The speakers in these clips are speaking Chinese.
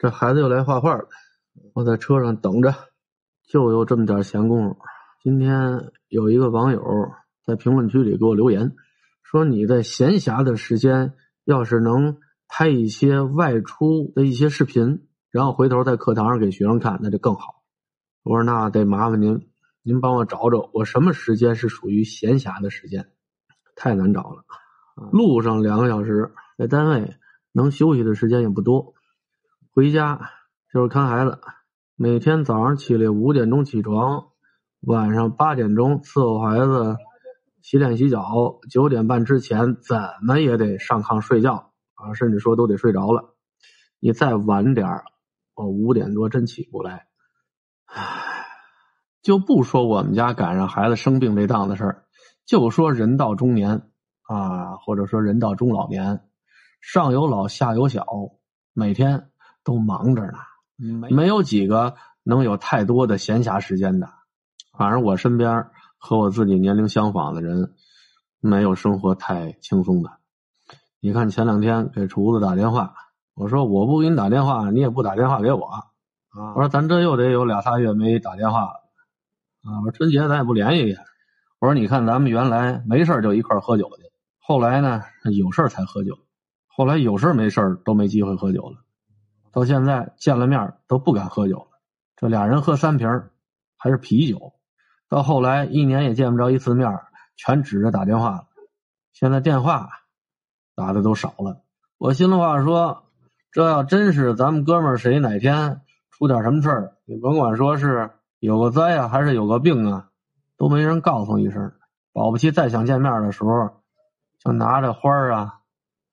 这孩子又来画画了，我在车上等着，就有这么点闲工夫。今天有一个网友在评论区里给我留言，说你在闲暇的时间，要是能拍一些外出的一些视频，然后回头在课堂上给学生看，那就更好。我说那得麻烦您，您帮我找找，我什么时间是属于闲暇的时间？太难找了，路上两个小时，在单位能休息的时间也不多。回家就是看孩子，每天早上起来五点钟起床，晚上八点钟伺候孩子洗脸洗脚，九点半之前怎么也得上炕睡觉啊，甚至说都得睡着了。你再晚点我五点多真起不来。唉，就不说我们家赶上孩子生病这档子事儿，就说人到中年啊，或者说人到中老年，上有老下有小，每天。都忙着呢，没有几个能有太多的闲暇时间的。反正我身边和我自己年龄相仿的人，没有生活太轻松的。你看前两天给厨子打电话，我说我不给你打电话，你也不打电话给我啊。我说咱这又得有俩仨月没打电话了啊。我说春节咱也不联系。我说你看咱们原来没事就一块喝酒去，后来呢有事才喝酒，后来有事没事都没机会喝酒了。到现在见了面都不敢喝酒了，这俩人喝三瓶还是啤酒。到后来一年也见不着一次面，全指着打电话了。现在电话打的都少了。我心里话说，这要真是咱们哥们儿谁哪天出点什么事儿，你甭管说是有个灾啊，还是有个病啊，都没人告诉一声。保不齐再想见面的时候，就拿着花啊，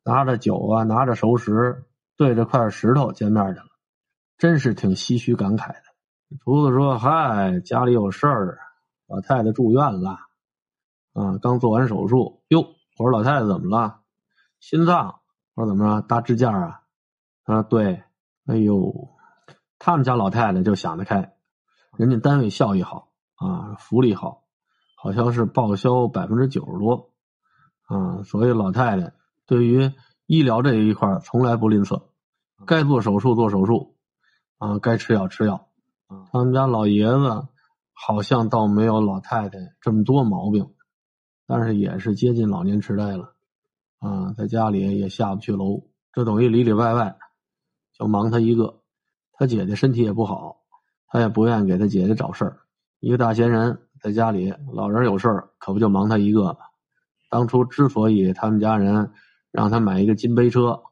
拿着酒啊，拿着熟食。对着块石头见面去了，真是挺唏嘘感慨的。厨子说：“嗨，家里有事儿，老太太住院了，啊，刚做完手术。哟，我说老太太怎么了？心脏。我说怎么着？搭支架啊？啊，对。哎呦，他们家老太太就想得开，人家单位效益好啊，福利好，好像是报销百分之九十多啊，所以老太太对于。”医疗这一块从来不吝啬，该做手术做手术，啊，该吃药吃药，啊，他们家老爷子好像倒没有老太太这么多毛病，但是也是接近老年痴呆了，啊，在家里也下不去楼，这等于里里外外就忙他一个，他姐姐身体也不好，他也不愿意给他姐姐找事儿，一个大闲人在家里，老人有事儿可不就忙他一个吗？当初之所以他们家人。让他买一个金杯车，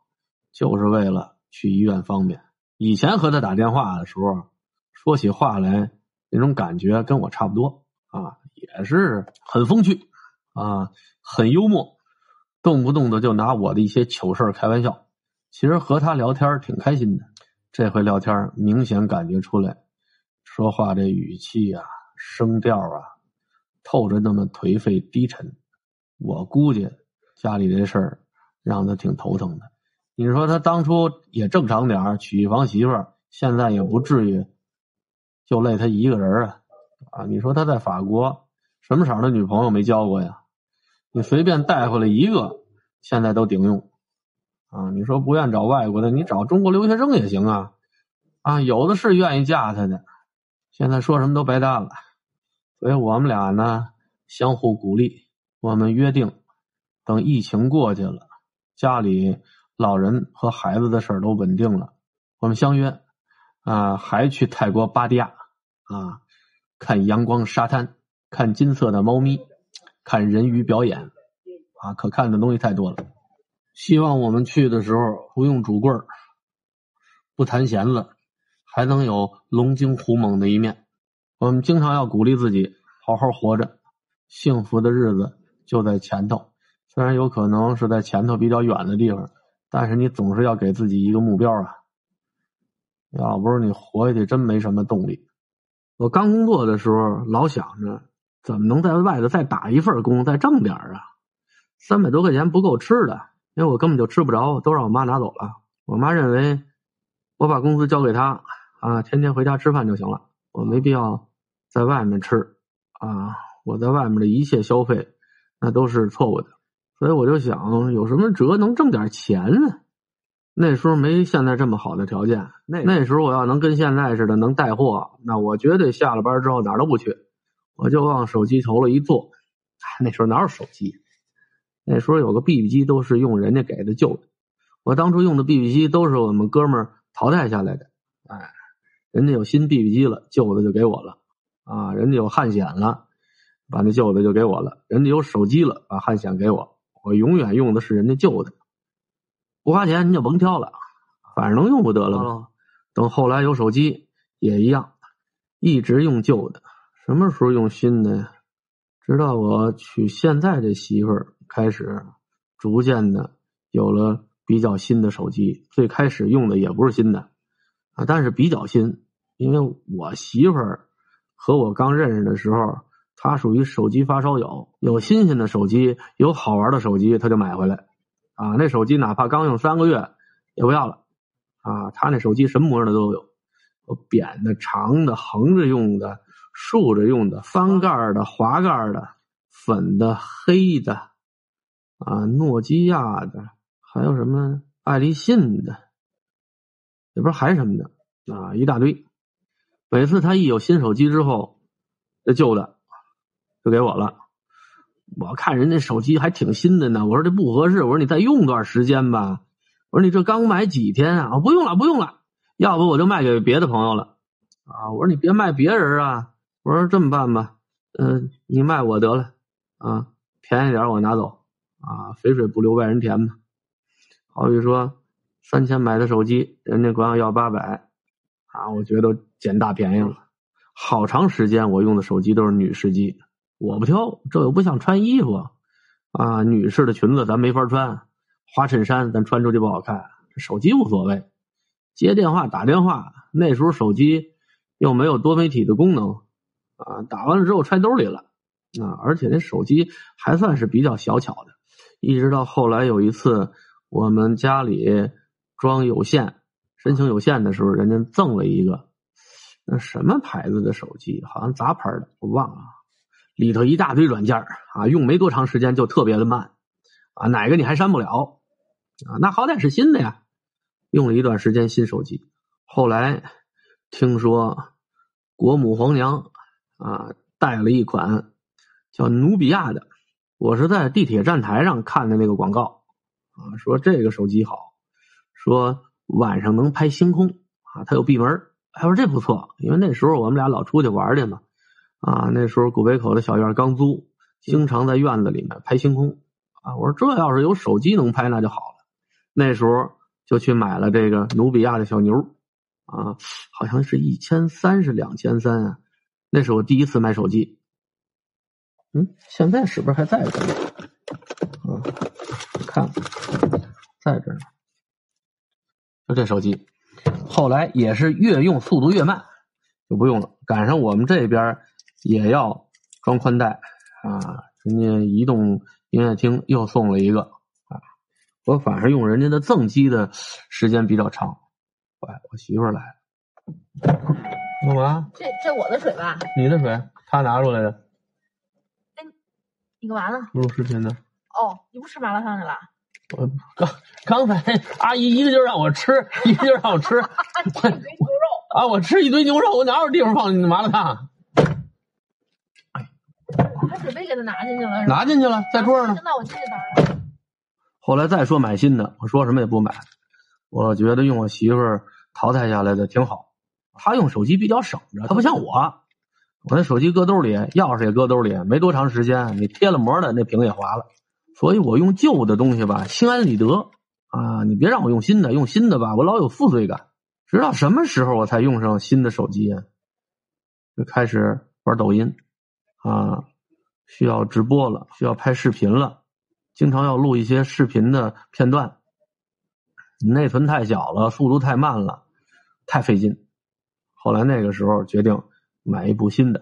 就是为了去医院方便。以前和他打电话的时候，说起话来那种感觉跟我差不多啊，也是很风趣啊，很幽默，动不动的就拿我的一些糗事开玩笑。其实和他聊天挺开心的。这回聊天明显感觉出来，说话这语气啊、声调啊，透着那么颓废低沉。我估计家里这事儿。让他挺头疼的。你说他当初也正常点娶一房媳妇儿，现在也不至于就累他一个人啊啊！你说他在法国什么色的女朋友没交过呀？你随便带回来一个，现在都顶用啊！你说不愿找外国的，你找中国留学生也行啊啊！有的是愿意嫁他的，现在说什么都白搭了。所以我们俩呢，相互鼓励，我们约定，等疫情过去了。家里老人和孩子的事儿都稳定了，我们相约啊，还去泰国芭堤雅啊，看阳光沙滩，看金色的猫咪，看人鱼表演啊，可看的东西太多了。希望我们去的时候不用拄棍儿，不弹弦子，还能有龙精虎猛的一面。我们经常要鼓励自己好好活着，幸福的日子就在前头。虽然有可能是在前头比较远的地方，但是你总是要给自己一个目标啊！要不是你活下去，真没什么动力。我刚工作的时候，老想着怎么能在外头再打一份工，再挣点啊。三百多块钱不够吃的，因为我根本就吃不着，都让我妈拿走了。我妈认为我把工资交给她啊，天天回家吃饭就行了，我没必要在外面吃啊。我在外面的一切消费，那都是错误的。所以我就想，有什么辙能挣点钱呢？那时候没现在这么好的条件。那那时候我要能跟现在似的能带货，那我绝对下了班之后哪儿都不去，我就往手机头了一坐。那时候哪有手机？那时候有个 BB 机都是用人家给的旧的。我当初用的 BB 机都是我们哥们儿淘汰下来的。哎，人家有新 BB 机了，旧的就给我了。啊，人家有汉显了，把那旧的就给我了。人家有手机了，把汉显给我。我永远用的是人家旧的。不花钱你就甭挑了，反正能用不得了。等后来有手机也一样，一直用旧的，什么时候用新的呀？直到我娶现在这媳妇儿开始，逐渐的有了比较新的手机。最开始用的也不是新的啊，但是比较新，因为我媳妇儿和我刚认识的时候，他属于手机发烧友，有新鲜的手机，有好玩的手机，他就买回来。啊，那手机哪怕刚用三个月也不要了，啊，他那手机什么模样的都有，有扁的、长的、横着用的、竖着用的、翻盖的、滑盖的、粉的、黑的，啊，诺基亚的，还有什么爱立信的，也不知道还什么的，啊，一大堆。每次他一有新手机之后，这旧的就给我了。我看人家手机还挺新的呢，我说这不合适，我说你再用段时间吧，我说你这刚买几天啊？不用了，不用了，要不我就卖给别的朋友了啊！我说你别卖别人啊！我说这么办吧，嗯，你卖我得了啊，便宜点我拿走啊，肥水不流外人田嘛。好比说三千买的手机，人家管我要八百啊，我觉得捡大便宜了。好长时间我用的手机都是女士机。我不挑，这又不像穿衣服啊，女士的裙子咱没法穿，花衬衫咱穿出去不好看。手机无所谓，接电话打电话，那时候手机又没有多媒体的功能啊，打完了之后揣兜里了啊，而且那手机还算是比较小巧的。一直到后来有一次，我们家里装有线，申请有线的时候，人家赠了一个那什么牌子的手机，好像杂牌的，我忘了。里头一大堆软件啊，用没多长时间就特别的慢啊，哪个你还删不了啊？那好歹是新的呀，用了一段时间新手机，后来听说国母皇娘啊带了一款叫努比亚的，我是在地铁站台上看的那个广告啊，说这个手机好，说晚上能拍星空啊，它有闭门，还说这不错，因为那时候我们俩老出去玩去嘛。啊，那时候古北口的小院刚租，经常在院子里面拍星空。啊，我说这要是有手机能拍那就好了。那时候就去买了这个努比亚的小牛，啊，好像是一千三是两千三啊。那是我第一次买手机。嗯，现在是不是还在这？啊，看，在这呢。就这手机，后来也是越用速度越慢，就不用了。赶上我们这边。也要装宽带啊！人家移动音乐厅又送了一个啊！我反正用人家的赠机的时间比较长。哎，我媳妇儿来了，干嘛？这这我的水吧？你的水，他拿出来的。哎，你干嘛呢？录视频呢。哦，你不吃麻辣烫去了？我刚刚才 阿姨一个劲儿让我吃，一个劲儿让我吃。一堆牛肉啊！我吃一堆牛肉，我哪有地方放麻辣烫？准备给他拿进去了，拿进去了，在桌上呢。那我进去拿。后来再说买新的，我说什么也不买。我觉得用我媳妇儿淘汰下来的挺好。她用手机比较省着，她不像我，我那手机搁兜里，钥匙也搁兜里，没多长时间，你贴了膜的那屏也划了。所以我用旧的东西吧，心安理得啊。你别让我用新的，用新的吧，我老有负罪感。直到什么时候我才用上新的手机啊？就开始玩抖音啊。需要直播了，需要拍视频了，经常要录一些视频的片段。内存太小了，速度太慢了，太费劲。后来那个时候决定买一部新的。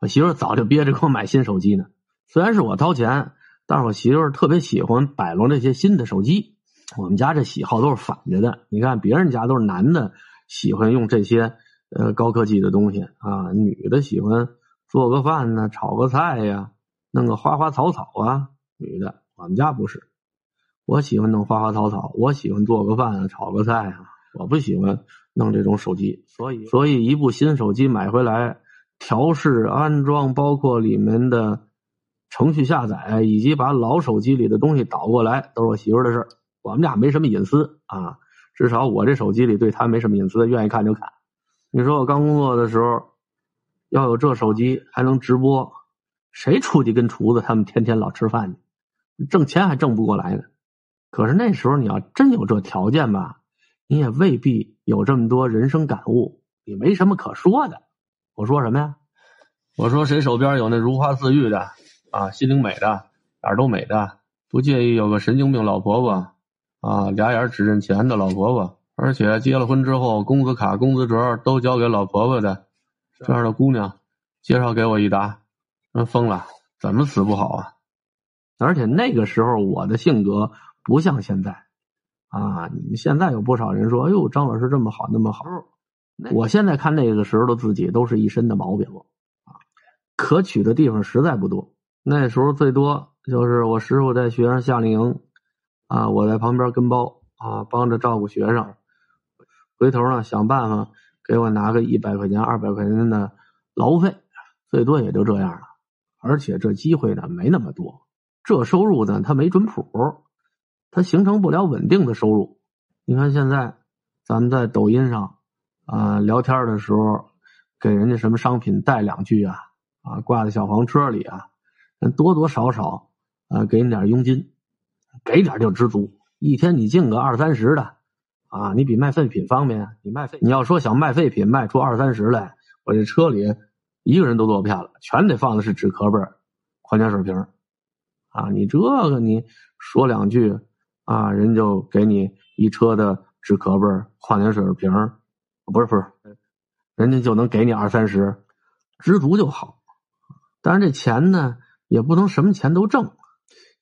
我媳妇早就憋着给我买新手机呢。虽然是我掏钱，但是我媳妇特别喜欢摆弄这些新的手机。我们家这喜好都是反着的。你看别人家都是男的喜欢用这些呃高科技的东西啊，女的喜欢。做个饭呢，炒个菜呀，弄个花花草草啊，女的。我们家不是，我喜欢弄花花草草，我喜欢做个饭啊，炒个菜啊，我不喜欢弄这种手机。所以，所以一部新手机买回来，调试、安装，包括里面的程序下载，以及把老手机里的东西导过来，都是我媳妇的事儿。我们俩没什么隐私啊，至少我这手机里对她没什么隐私，愿意看就看。你说我刚工作的时候，要有这手机还能直播，谁出去跟厨子他们天天老吃饭去，挣钱还挣不过来呢。可是那时候你要真有这条件吧，你也未必有这么多人生感悟，也没什么可说的。我说什么呀？我说谁手边有那如花似玉的啊，心灵美的，哪儿都美的，不介意有个神经病老婆婆。啊，俩眼只认钱的老婆婆，而且结了婚之后，工资卡、工资折都交给老婆婆的，这样的姑娘，介绍给我一打，那疯了，怎么死不好啊？而且那个时候我的性格不像现在，啊，你们现在有不少人说，哎呦，张老师这么好，那么好。我现在看那个时候的自己，都是一身的毛病啊，可取的地方实在不多。那时候最多就是我师傅在学生夏令营。啊，我在旁边跟包啊，帮着照顾学生，回头呢想办法给我拿个一百块钱、二百块钱的劳务费，最多也就这样了。而且这机会呢没那么多，这收入呢它没准谱，它形成不了稳定的收入。你看现在咱们在抖音上啊聊天的时候，给人家什么商品带两句啊啊挂在小黄车里啊，多多少少啊给你点佣金。给点就知足，一天你进个二三十的，啊，你比卖废品方便。你卖废，你要说想卖废品卖出二三十来，我这车里一个人都坐不下了，全得放的是纸壳杯、矿泉水瓶，啊，你这个你说两句，啊，人就给你一车的纸壳杯、矿泉水瓶，不是不是，人家就能给你二三十，知足就好。但是这钱呢，也不能什么钱都挣。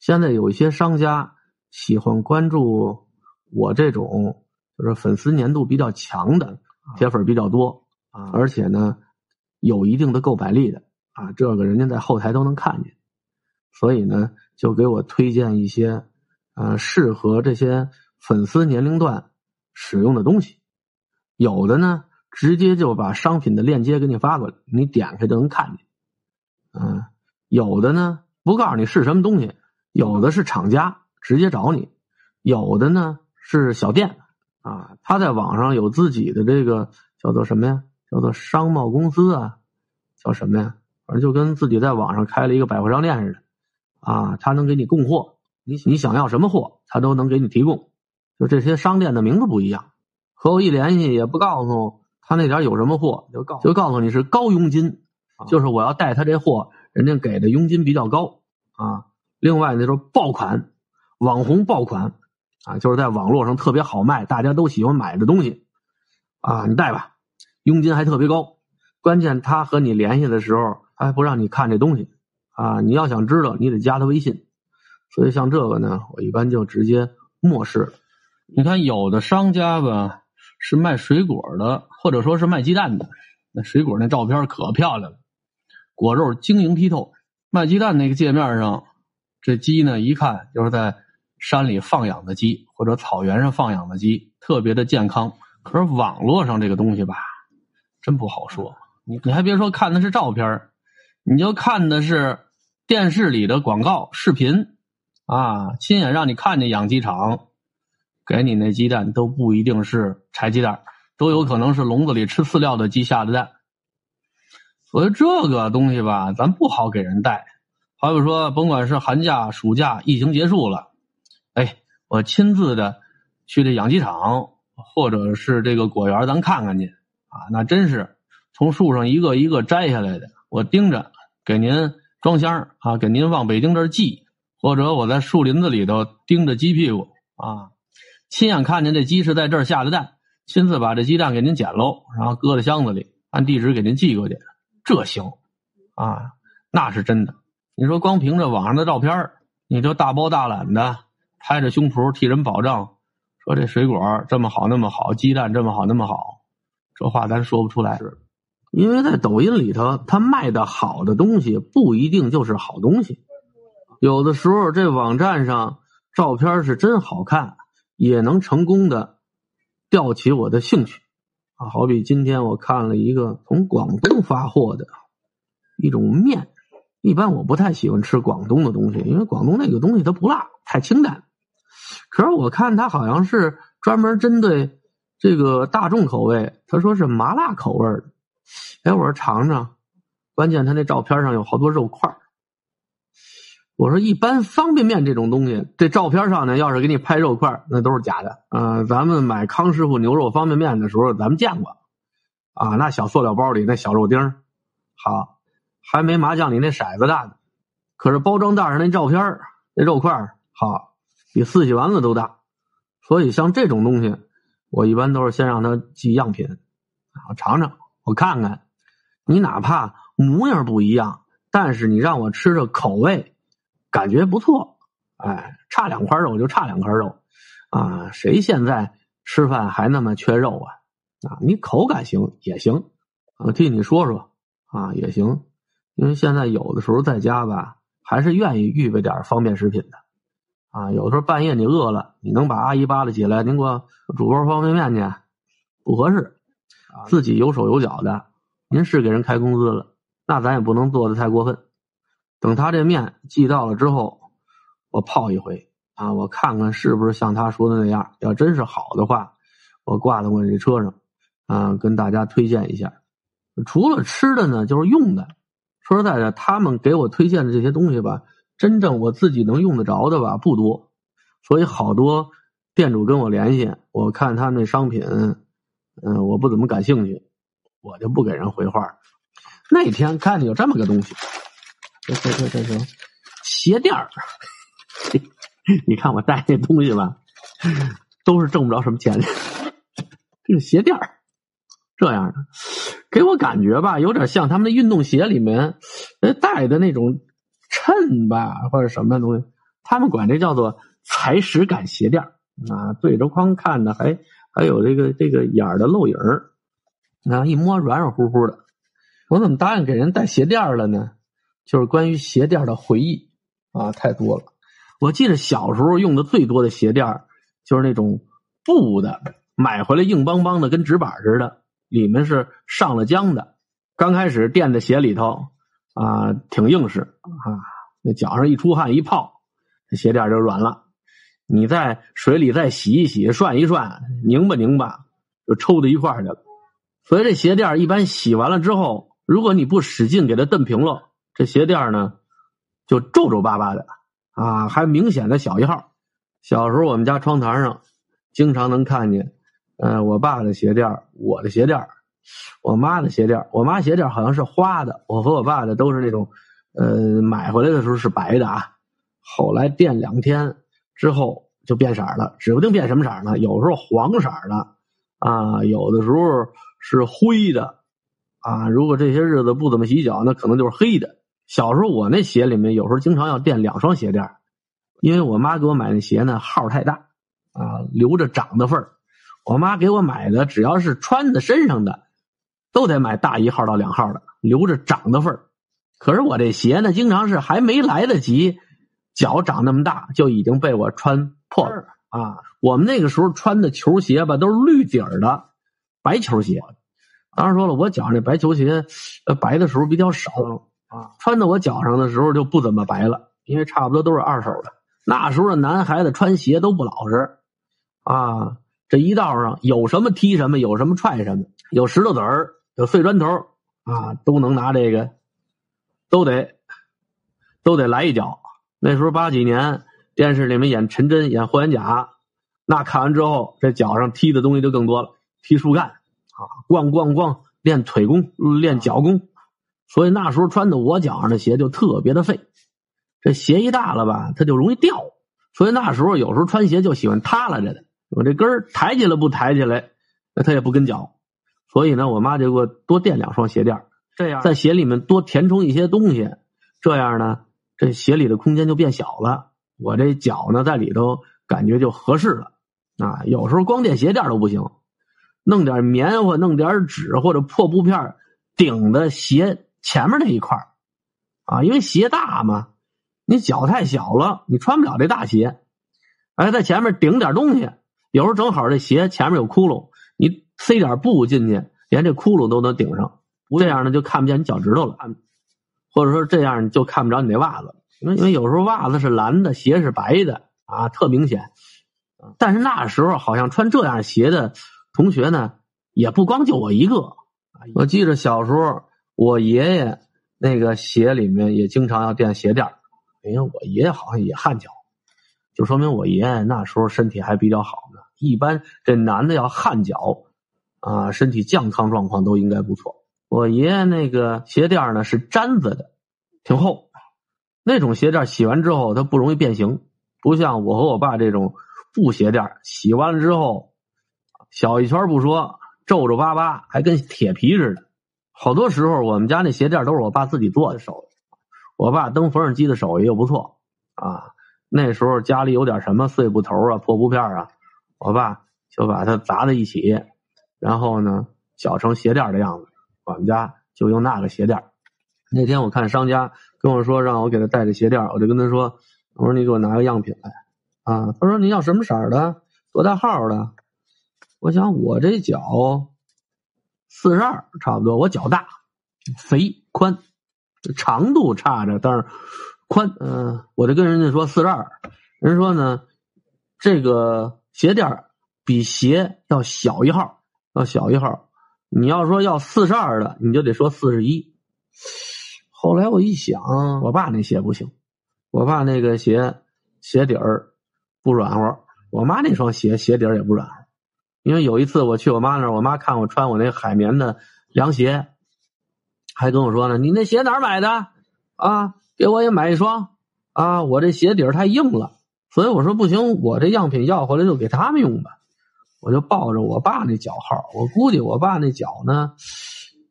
现在有一些商家喜欢关注我这种，就是粉丝粘度比较强的铁粉比较多啊，而且呢有一定的购买力的啊，这个人家在后台都能看见，所以呢就给我推荐一些呃适合这些粉丝年龄段使用的东西，有的呢直接就把商品的链接给你发过来，你点开就能看见，嗯，有的呢不告诉你是什么东西。有的是厂家直接找你，有的呢是小店啊，他在网上有自己的这个叫做什么呀？叫做商贸公司啊，叫什么呀？反正就跟自己在网上开了一个百货商店似的啊，他能给你供货，你你想要什么货，他都能给你提供。就这些商店的名字不一样，和我一联系也不告诉他那点有什么货，就告就告诉你是高佣金，就是我要带他这货，人家给的佣金比较高啊。另外，那时候爆款、网红爆款啊，就是在网络上特别好卖，大家都喜欢买的东西啊，你带吧，佣金还特别高。关键他和你联系的时候，还不让你看这东西啊，你要想知道，你得加他微信。所以像这个呢，我一般就直接漠视。你看，有的商家吧是卖水果的，或者说是卖鸡蛋的，那水果那照片可漂亮了，果肉晶莹剔透。卖鸡蛋那个界面上。这鸡呢，一看就是在山里放养的鸡，或者草原上放养的鸡，特别的健康。可是网络上这个东西吧，真不好说。你你还别说，看的是照片你就看的是电视里的广告视频啊，亲眼让你看见养鸡场，给你那鸡蛋都不一定是柴鸡蛋，都有可能是笼子里吃饲料的鸡下的蛋。所以这个东西吧，咱不好给人带。好比说，甭管是寒假、暑假，疫情结束了，哎，我亲自的去这养鸡场，或者是这个果园，咱看看去啊，那真是从树上一个一个摘下来的，我盯着给您装箱啊，给您往北京这儿寄，或者我在树林子里头盯着鸡屁股啊，亲眼看见这鸡是在这儿下的蛋，亲自把这鸡蛋给您捡喽，然后搁在箱子里，按地址给您寄过去，这行啊，那是真的。你说光凭着网上的照片你就大包大揽的拍着胸脯替人保证，说这水果这么好那么好，鸡蛋这么好那么好，这话咱说不出来。因为在抖音里头，他卖的好的东西不一定就是好东西，有的时候这网站上照片是真好看，也能成功的吊起我的兴趣啊。好比今天我看了一个从广东发货的一种面，一般我不太喜欢吃广东的东西，因为广东那个东西它不辣，太清淡。可是我看它好像是专门针对这个大众口味，他说是麻辣口味的。哎，我说尝尝，关键他那照片上有好多肉块我说一般方便面这种东西，这照片上呢，要是给你拍肉块那都是假的。嗯，咱们买康师傅牛肉方便面的时候，咱们见过啊，那小塑料包里那小肉丁好，还没麻将里那骰子大呢。可是包装袋上那照片那肉块好，比四喜丸子都大。所以像这种东西，我一般都是先让他寄样品，我尝尝。我看看，你哪怕模样不一样，但是你让我吃着口味感觉不错，哎，差两块肉就差两块肉，啊，谁现在吃饭还那么缺肉啊？啊，你口感行也行，我替你说说啊也行，因为现在有的时候在家吧，还是愿意预备点方便食品的，啊，有时候半夜你饿了，你能把阿姨扒拉起来，您给我煮包方便面去，不合适。自己有手有脚的，您是给人开工资了，那咱也不能做的太过分。等他这面寄到了之后，我泡一回啊，我看看是不是像他说的那样。要真是好的话，我挂在我这车上啊，跟大家推荐一下。除了吃的呢，就是用的。说实在的，他们给我推荐的这些东西吧，真正我自己能用得着的吧不多，所以好多店主跟我联系，我看他那商品。嗯，我不怎么感兴趣，我就不给人回话。那天看见有这么个东西，这这这这这鞋垫儿，你看我带那东西吧，都是挣不着什么钱的。这个鞋垫儿这样的，给我感觉吧，有点像他们的运动鞋里面带的那种衬吧，或者什么东西。他们管这叫做踩屎感鞋垫啊，对着框看的还。还有这个这个眼儿的漏影儿，啊，一摸软软乎乎的。我怎么答应给人带鞋垫了呢？就是关于鞋垫的回忆啊，太多了。我记得小时候用的最多的鞋垫就是那种布的，买回来硬邦邦的，跟纸板似的，里面是上了浆的。刚开始垫在鞋里头啊，挺硬实啊，那脚上一出汗一泡，鞋垫就软了。你在水里再洗一洗、涮一涮、拧吧拧吧，就抽到一块去了。所以这鞋垫一般洗完了之后，如果你不使劲给它蹬平了，这鞋垫呢就皱皱巴巴的啊，还明显的小一号。小时候我们家窗台上经常能看见，呃，我爸的鞋垫、我的鞋垫、我妈的鞋垫。我妈鞋垫好像是花的，我和我爸的都是那种，呃，买回来的时候是白的啊，后来垫两天。之后就变色了，指不定变什么色呢。有时候黄色的，啊，有的时候是灰的，啊，如果这些日子不怎么洗脚，那可能就是黑的。小时候我那鞋里面有时候经常要垫两双鞋垫，因为我妈给我买那鞋呢号太大，啊，留着长的份儿。我妈给我买的只要是穿在身上的，都得买大一号到两号的，留着长的份儿。可是我这鞋呢，经常是还没来得及。脚长那么大，就已经被我穿破了啊！我们那个时候穿的球鞋吧，都是绿底儿的白球鞋。当然说了，我脚上这白球鞋，呃，白的时候比较少啊。穿到我脚上的时候就不怎么白了，因为差不多都是二手的。那时候的男孩子穿鞋都不老实啊，这一道上有什么踢什么，有什么踹什么，有石头子儿，有碎砖头啊，都能拿这个，都得都得来一脚。那时候八几年，电视里面演陈真演霍元甲，那看完之后，这脚上踢的东西就更多了，踢树干啊，咣咣咣，练腿功，练脚功，所以那时候穿的我脚上的鞋就特别的废。这鞋一大了吧，它就容易掉，所以那时候有时候穿鞋就喜欢塌拉着的，我这跟儿抬起来不抬起来，那它也不跟脚，所以呢，我妈就给我多垫两双鞋垫，这样在鞋里面多填充一些东西，这样呢。这鞋里的空间就变小了，我这脚呢在里头感觉就合适了啊。有时候光垫鞋垫都不行，弄点棉花、弄点纸或者破布片顶的鞋前面那一块啊，因为鞋大嘛，你脚太小了，你穿不了这大鞋。哎，在前面顶点东西，有时候正好这鞋前面有窟窿，你塞点布进去，连这窟窿都能顶上。不这样呢，就看不见你脚趾头了，或者说这样你就看不着你那袜子，因为因为有时候袜子是蓝的，鞋是白的啊，特明显。但是那时候好像穿这样鞋的同学呢，也不光就我一个。我记得小时候，我爷爷那个鞋里面也经常要垫鞋垫因为我爷爷好像也汗脚，就说明我爷爷那时候身体还比较好呢。一般这男的要汗脚啊，身体健康状况都应该不错。我爷爷那个鞋垫呢是毡子的，挺厚，那种鞋垫洗完之后它不容易变形，不像我和我爸这种。布鞋垫洗完了之后，小一圈不说，皱皱巴巴，还跟铁皮似的。好多时候，我们家那鞋垫都是我爸自己做的手艺。我爸蹬缝纫机的手艺又不错啊。那时候家里有点什么碎布头啊、破布片啊，我爸就把它砸在一起，然后呢绞成鞋垫的样子。我们家就用那个鞋垫。那天我看商家跟我说让我给他带着鞋垫，我就跟他说：“我说你给我拿个样品来。”啊，他说你要什么色的，多大号的？我想我这脚四十二，差不多。我脚大，肥宽，长度差着，但是宽。嗯，我就跟人家说四十二，人说呢，这个鞋垫比鞋要小一号，要小一号。你要说要四十二的，你就得说四十一。后来我一想，我爸那鞋不行，我爸那个鞋鞋底儿。不软和，我妈那双鞋鞋底也不软，因为有一次我去我妈那儿，我妈看我穿我那海绵的凉鞋，还跟我说呢：“你那鞋哪儿买的？啊，给我也买一双啊！我这鞋底太硬了。”所以我说不行，我这样品要回来就给他们用吧。我就抱着我爸那脚号，我估计我爸那脚呢，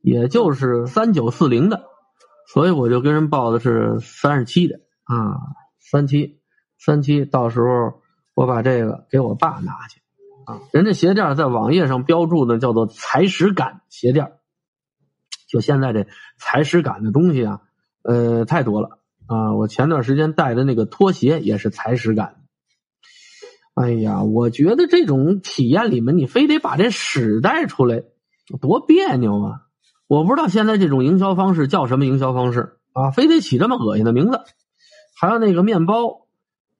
也就是三九四零的，所以我就跟人报的是三十七的啊，三七三七，到时候。我把这个给我爸拿去啊！人家鞋垫在网页上标注的叫做踩屎感鞋垫就现在这踩屎感的东西啊，呃，太多了啊！我前段时间带的那个拖鞋也是踩屎感。哎呀，我觉得这种体验里面，你非得把这屎带出来，多别扭啊！我不知道现在这种营销方式叫什么营销方式啊，非得起这么恶心的名字。还有那个面包。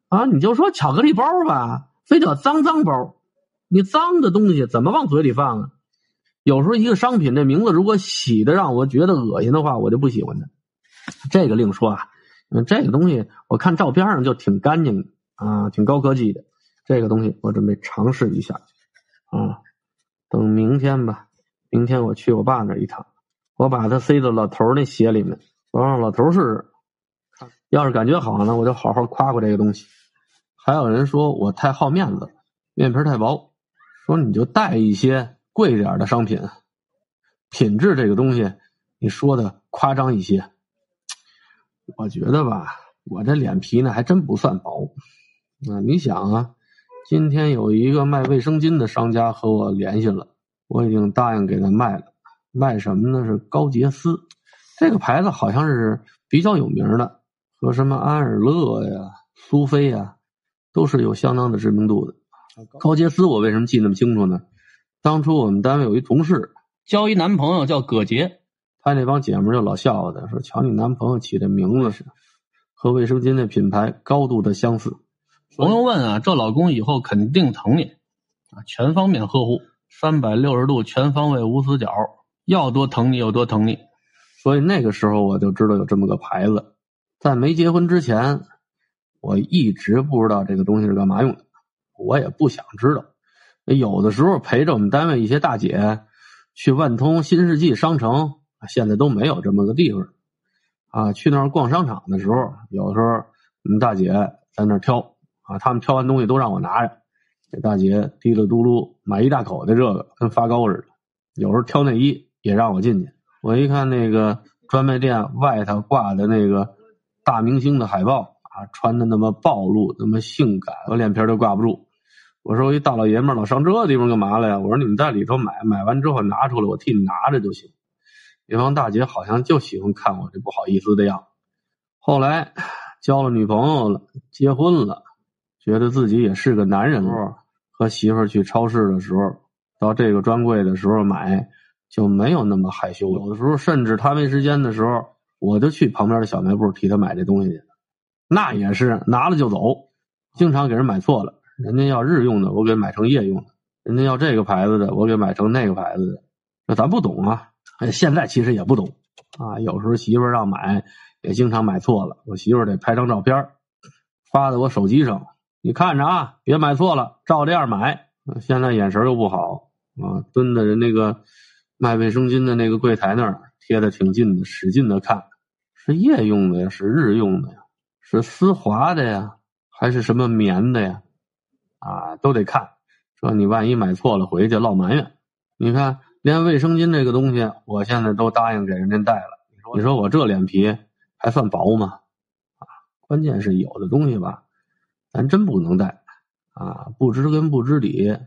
啊，你就说巧克力包吧，非得脏脏包，你脏的东西怎么往嘴里放啊？有时候一个商品这名字如果起的让我觉得恶心的话，我就不喜欢它。这个另说啊，这个东西我看照片上就挺干净的啊，挺高科技的。这个东西我准备尝试一下啊，等明天吧，明天我去我爸那一趟，我把它塞到老头那鞋里面，我让老头试试。要是感觉好呢，我就好好夸夸这个东西。还有人说我太好面子，面皮太薄，说你就带一些贵点的商品，品质这个东西你说的夸张一些。我觉得吧，我这脸皮呢还真不算薄。啊，你想啊，今天有一个卖卫生巾的商家和我联系了，我已经答应给他卖了。卖什么呢？是高洁丝，这个牌子好像是比较有名的。和什么安尔乐呀、苏菲呀，都是有相当的知名度的。高洁丝我为什么记那么清楚呢？当初我们单位有一同事交一男朋友叫葛杰，他那帮姐们就老笑话他，说：“瞧你男朋友起的名字是和卫生巾的品牌高度的相似。”朋友问啊，这老公以后肯定疼你啊，全方面呵护，三百六十度全方位无死角，要多疼你有多疼你。所以那个时候我就知道有这么个牌子。在没结婚之前，我一直不知道这个东西是干嘛用的，我也不想知道。有的时候陪着我们单位一些大姐去万通新世纪商城，现在都没有这么个地方啊。去那儿逛商场的时候，有的时候我们大姐在那儿挑啊，他们挑完东西都让我拿着。这大姐滴了嘟噜买一大口的这个，跟发糕似的。有时候挑内衣也让我进去，我一看那个专卖店外头挂的那个。大明星的海报啊，穿的那么暴露，那么性感，我脸皮都挂不住。我说我一大老爷们老上这地方干嘛来呀？我说你们在里头买，买完之后拿出来，我替你拿着就行。那帮大姐好像就喜欢看我这不好意思的样子。后来交了女朋友了，结婚了，觉得自己也是个男人了。和媳妇儿去超市的时候，到这个专柜的时候买，就没有那么害羞。有的时候甚至他没时间的时候，我就去旁边的小卖部替他买这东西去。那也是拿了就走，经常给人买错了。人家要日用的，我给买成夜用的；人家要这个牌子的，我给买成那个牌子的。那咱不懂啊，现在其实也不懂啊。有时候媳妇儿让买，也经常买错了。我媳妇儿得拍张照片发到我手机上。你看着啊，别买错了，照这样买。现在眼神又不好啊，蹲在人那个卖卫生巾的那个柜台那儿，贴的挺近的，使劲的看，是夜用的呀，是日用的呀，是丝滑的呀，还是什么棉的呀？啊，都得看。说你万一买错了，回去落埋怨。你看，连卫生巾这个东西，我现在都答应给人家带了。你说，你说我这脸皮还算薄吗？啊，关键是有的东西吧。咱真不能带，啊，不知根不知底，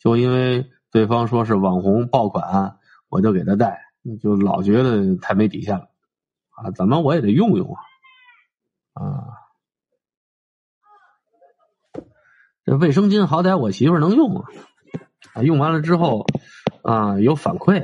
就因为对方说是网红爆款，我就给他带，就老觉得太没底线了，啊，怎么我也得用用啊，啊，这卫生巾好歹我媳妇能用啊，啊，用完了之后，啊，有反馈。